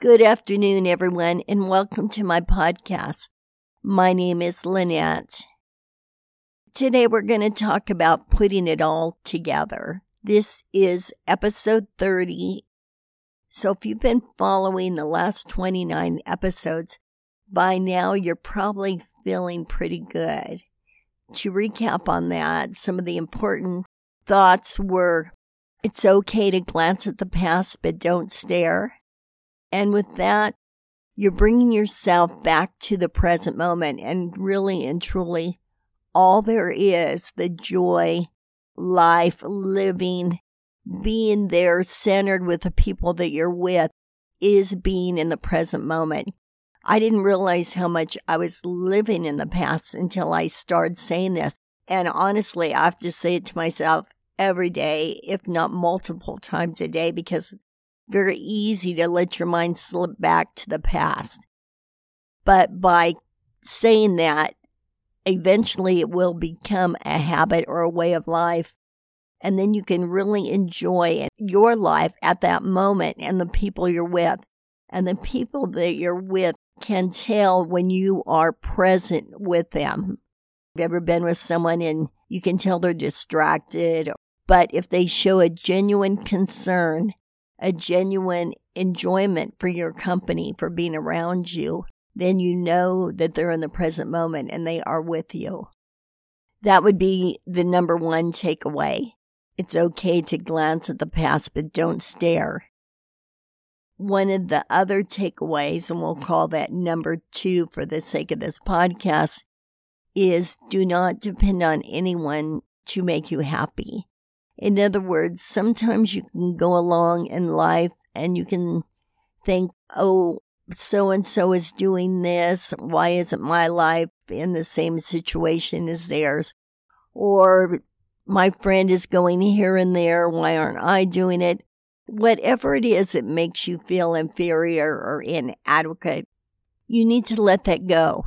Good afternoon, everyone, and welcome to my podcast. My name is Lynette. Today we're going to talk about putting it all together. This is episode 30. So if you've been following the last 29 episodes, by now you're probably feeling pretty good. To recap on that, some of the important thoughts were it's okay to glance at the past, but don't stare. And with that, you're bringing yourself back to the present moment and really and truly all there is the joy, life, living, being there centered with the people that you're with is being in the present moment. I didn't realize how much I was living in the past until I started saying this. And honestly, I have to say it to myself every day, if not multiple times a day, because very easy to let your mind slip back to the past. But by saying that, eventually it will become a habit or a way of life. And then you can really enjoy your life at that moment and the people you're with. And the people that you're with can tell when you are present with them. Have you ever been with someone and you can tell they're distracted? But if they show a genuine concern a genuine enjoyment for your company, for being around you, then you know that they're in the present moment and they are with you. That would be the number one takeaway. It's okay to glance at the past, but don't stare. One of the other takeaways, and we'll call that number two for the sake of this podcast, is do not depend on anyone to make you happy. In other words, sometimes you can go along in life and you can think, oh, so and so is doing this. Why isn't my life in the same situation as theirs? Or my friend is going here and there. Why aren't I doing it? Whatever it is that makes you feel inferior or inadequate, you need to let that go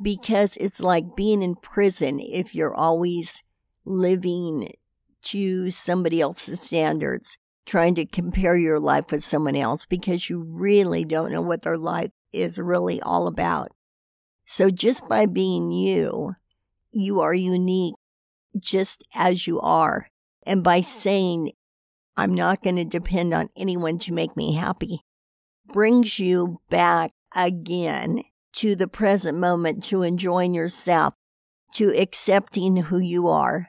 because it's like being in prison if you're always living to somebody else's standards, trying to compare your life with someone else because you really don't know what their life is really all about. So just by being you, you are unique just as you are. And by saying, I'm not going to depend on anyone to make me happy, brings you back again to the present moment, to enjoying yourself, to accepting who you are,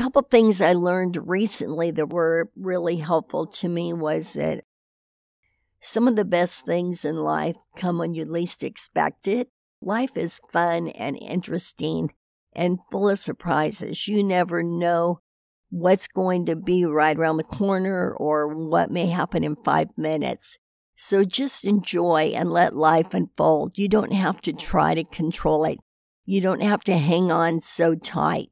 couple things I learned recently that were really helpful to me was that some of the best things in life come when you least expect it. Life is fun and interesting and full of surprises. You never know what's going to be right around the corner or what may happen in five minutes. So just enjoy and let life unfold. You don't have to try to control it. You don't have to hang on so tight.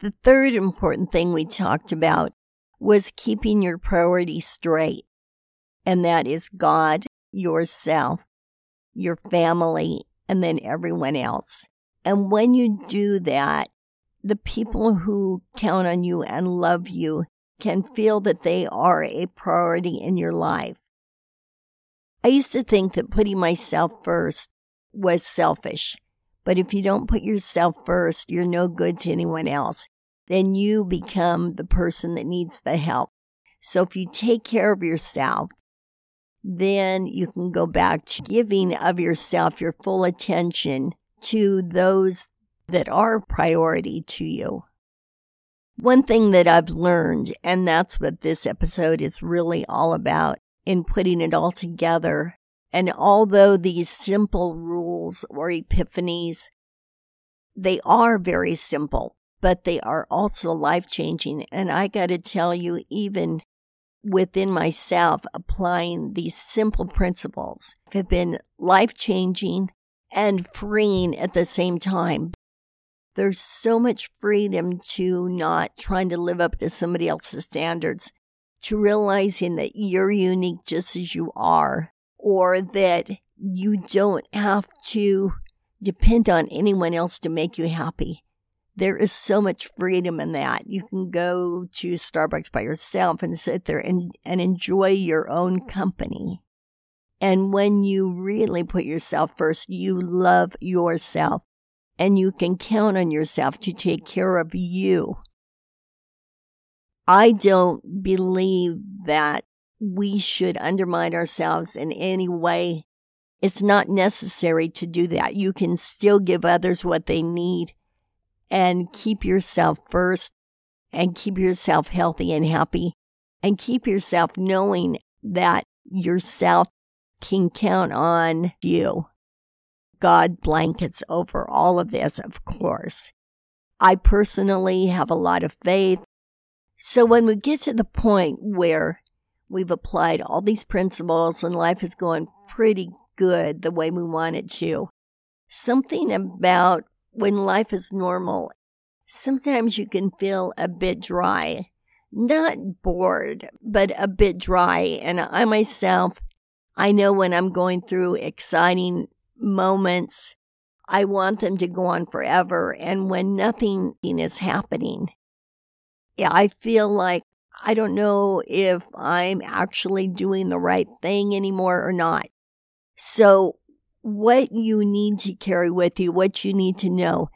The third important thing we talked about was keeping your priorities straight, and that is God, yourself, your family, and then everyone else. And when you do that, the people who count on you and love you can feel that they are a priority in your life. I used to think that putting myself first was selfish. But if you don't put yourself first, you're no good to anyone else. Then you become the person that needs the help. So if you take care of yourself, then you can go back to giving of yourself your full attention to those that are priority to you. One thing that I've learned, and that's what this episode is really all about in putting it all together, and although these simple rules or epiphanies, they are very simple, but they are also life changing. And I got to tell you, even within myself, applying these simple principles have been life changing and freeing at the same time. There's so much freedom to not trying to live up to somebody else's standards, to realizing that you're unique just as you are or that you don't have to depend on anyone else to make you happy. There is so much freedom in that. You can go to Starbucks by yourself and sit there and, and enjoy your own company. And when you really put yourself first, you love yourself and you can count on yourself to take care of you. I don't believe that we should undermine ourselves in any way. It's not necessary to do that. You can still give others what they need and keep yourself first and keep yourself healthy and happy and keep yourself knowing that yourself can count on you. God blankets over all of this, of course. I personally have a lot of faith. So when we get to the point where we've applied all these principles and life is going pretty good the way we want it to, something about when life is normal, sometimes you can feel a bit dry. Not bored, but a bit dry. And I myself, I know when I'm going through exciting moments, I want them to go on forever. And when nothing is happening, I feel like I don't know if I'm actually doing the right thing anymore or not. So, what you need to carry with you, what you need to know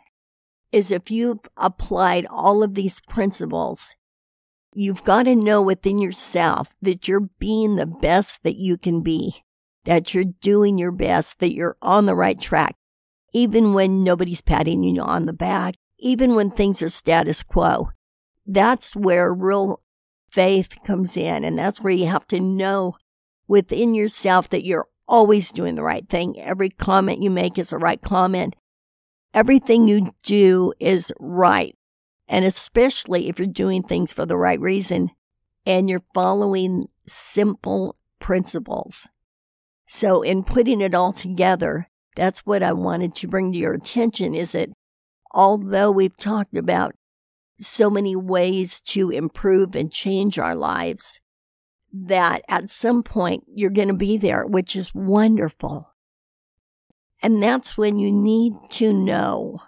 is if you've applied all of these principles, you've got to know within yourself that you're being the best that you can be that you're doing your best, that you're on the right track, even when nobody's patting you on the back, even when things are status quo. That's where real faith comes in. And that's where you have to know within yourself that you're always doing the right thing. Every comment you make is the right comment. Everything you do is right. And especially if you're doing things for the right reason and you're following simple principles. So in putting it all together, that's what I wanted to bring to your attention is that although we've talked about so many ways to improve and change our lives, that at some point you're going to be there, which is wonderful. And that's when you need to know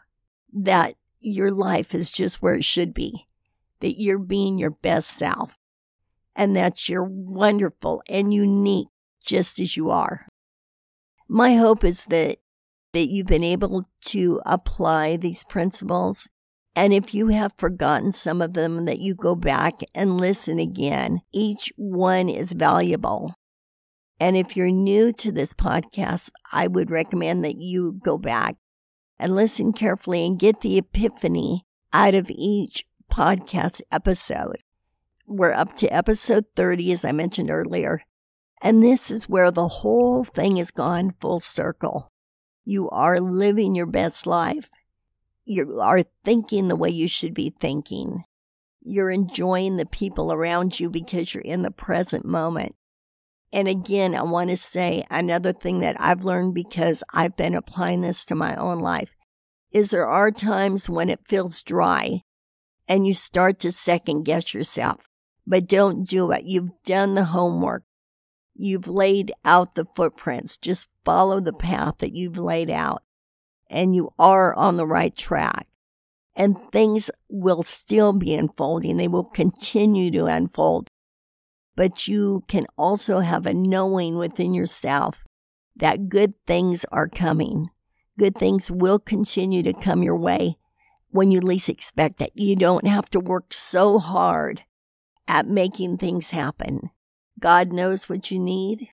that your life is just where it should be, that you're being your best self, and that you're wonderful and unique just as you are. My hope is that that you've been able to apply these principles and if you have forgotten some of them, that you go back and listen again. Each one is valuable. And if you're new to this podcast, I would recommend that you go back and listen carefully and get the epiphany out of each podcast episode. We're up to episode 30, as I mentioned earlier. And this is where the whole thing has gone full circle. You are living your best life. You are thinking the way you should be thinking. You're enjoying the people around you because you're in the present moment. And again, I want to say another thing that I've learned because I've been applying this to my own life is there are times when it feels dry and you start to second guess yourself, but don't do it. You've done the homework. You've laid out the footprints. Just follow the path that you've laid out and you are on the right track. And things will still be unfolding. They will continue to unfold. But you can also have a knowing within yourself that good things are coming. Good things will continue to come your way when you least expect it. You don't have to work so hard at making things happen. God knows what you need.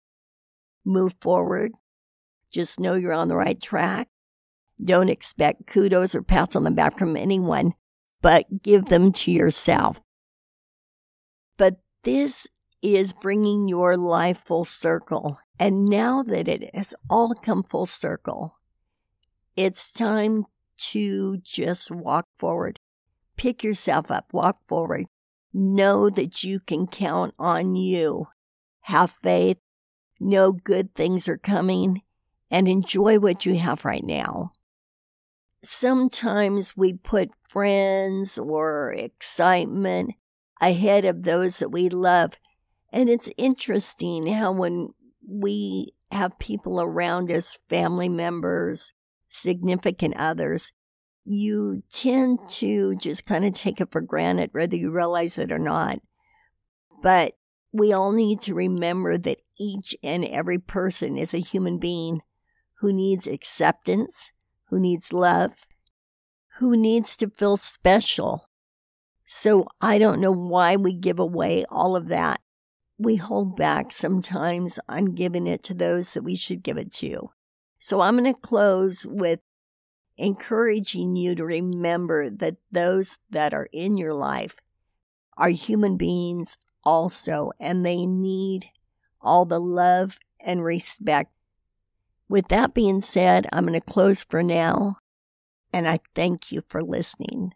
Move forward. Just know you're on the right track. Don't expect kudos or pats on the back from anyone, but give them to yourself. But this is bringing your life full circle. And now that it has all come full circle, it's time to just walk forward. Pick yourself up, walk forward. Know that you can count on you. Have faith. Know good things are coming and enjoy what you have right now. Sometimes we put friends or excitement ahead of those that we love. And it's interesting how when we have people around us, family members, significant others, you tend to just kind of take it for granted, whether you realize it or not. But we all need to remember that each and every person is a human being who needs acceptance, who needs love, who needs to feel special. So I don't know why we give away all of that. We hold back sometimes on giving it to those that we should give it to. So I'm going to close with encouraging you to remember that those that are in your life are human beings also, and they need all the love and respect. With that being said, I'm going to close for now, and I thank you for listening.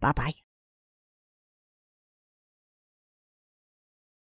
Bye bye.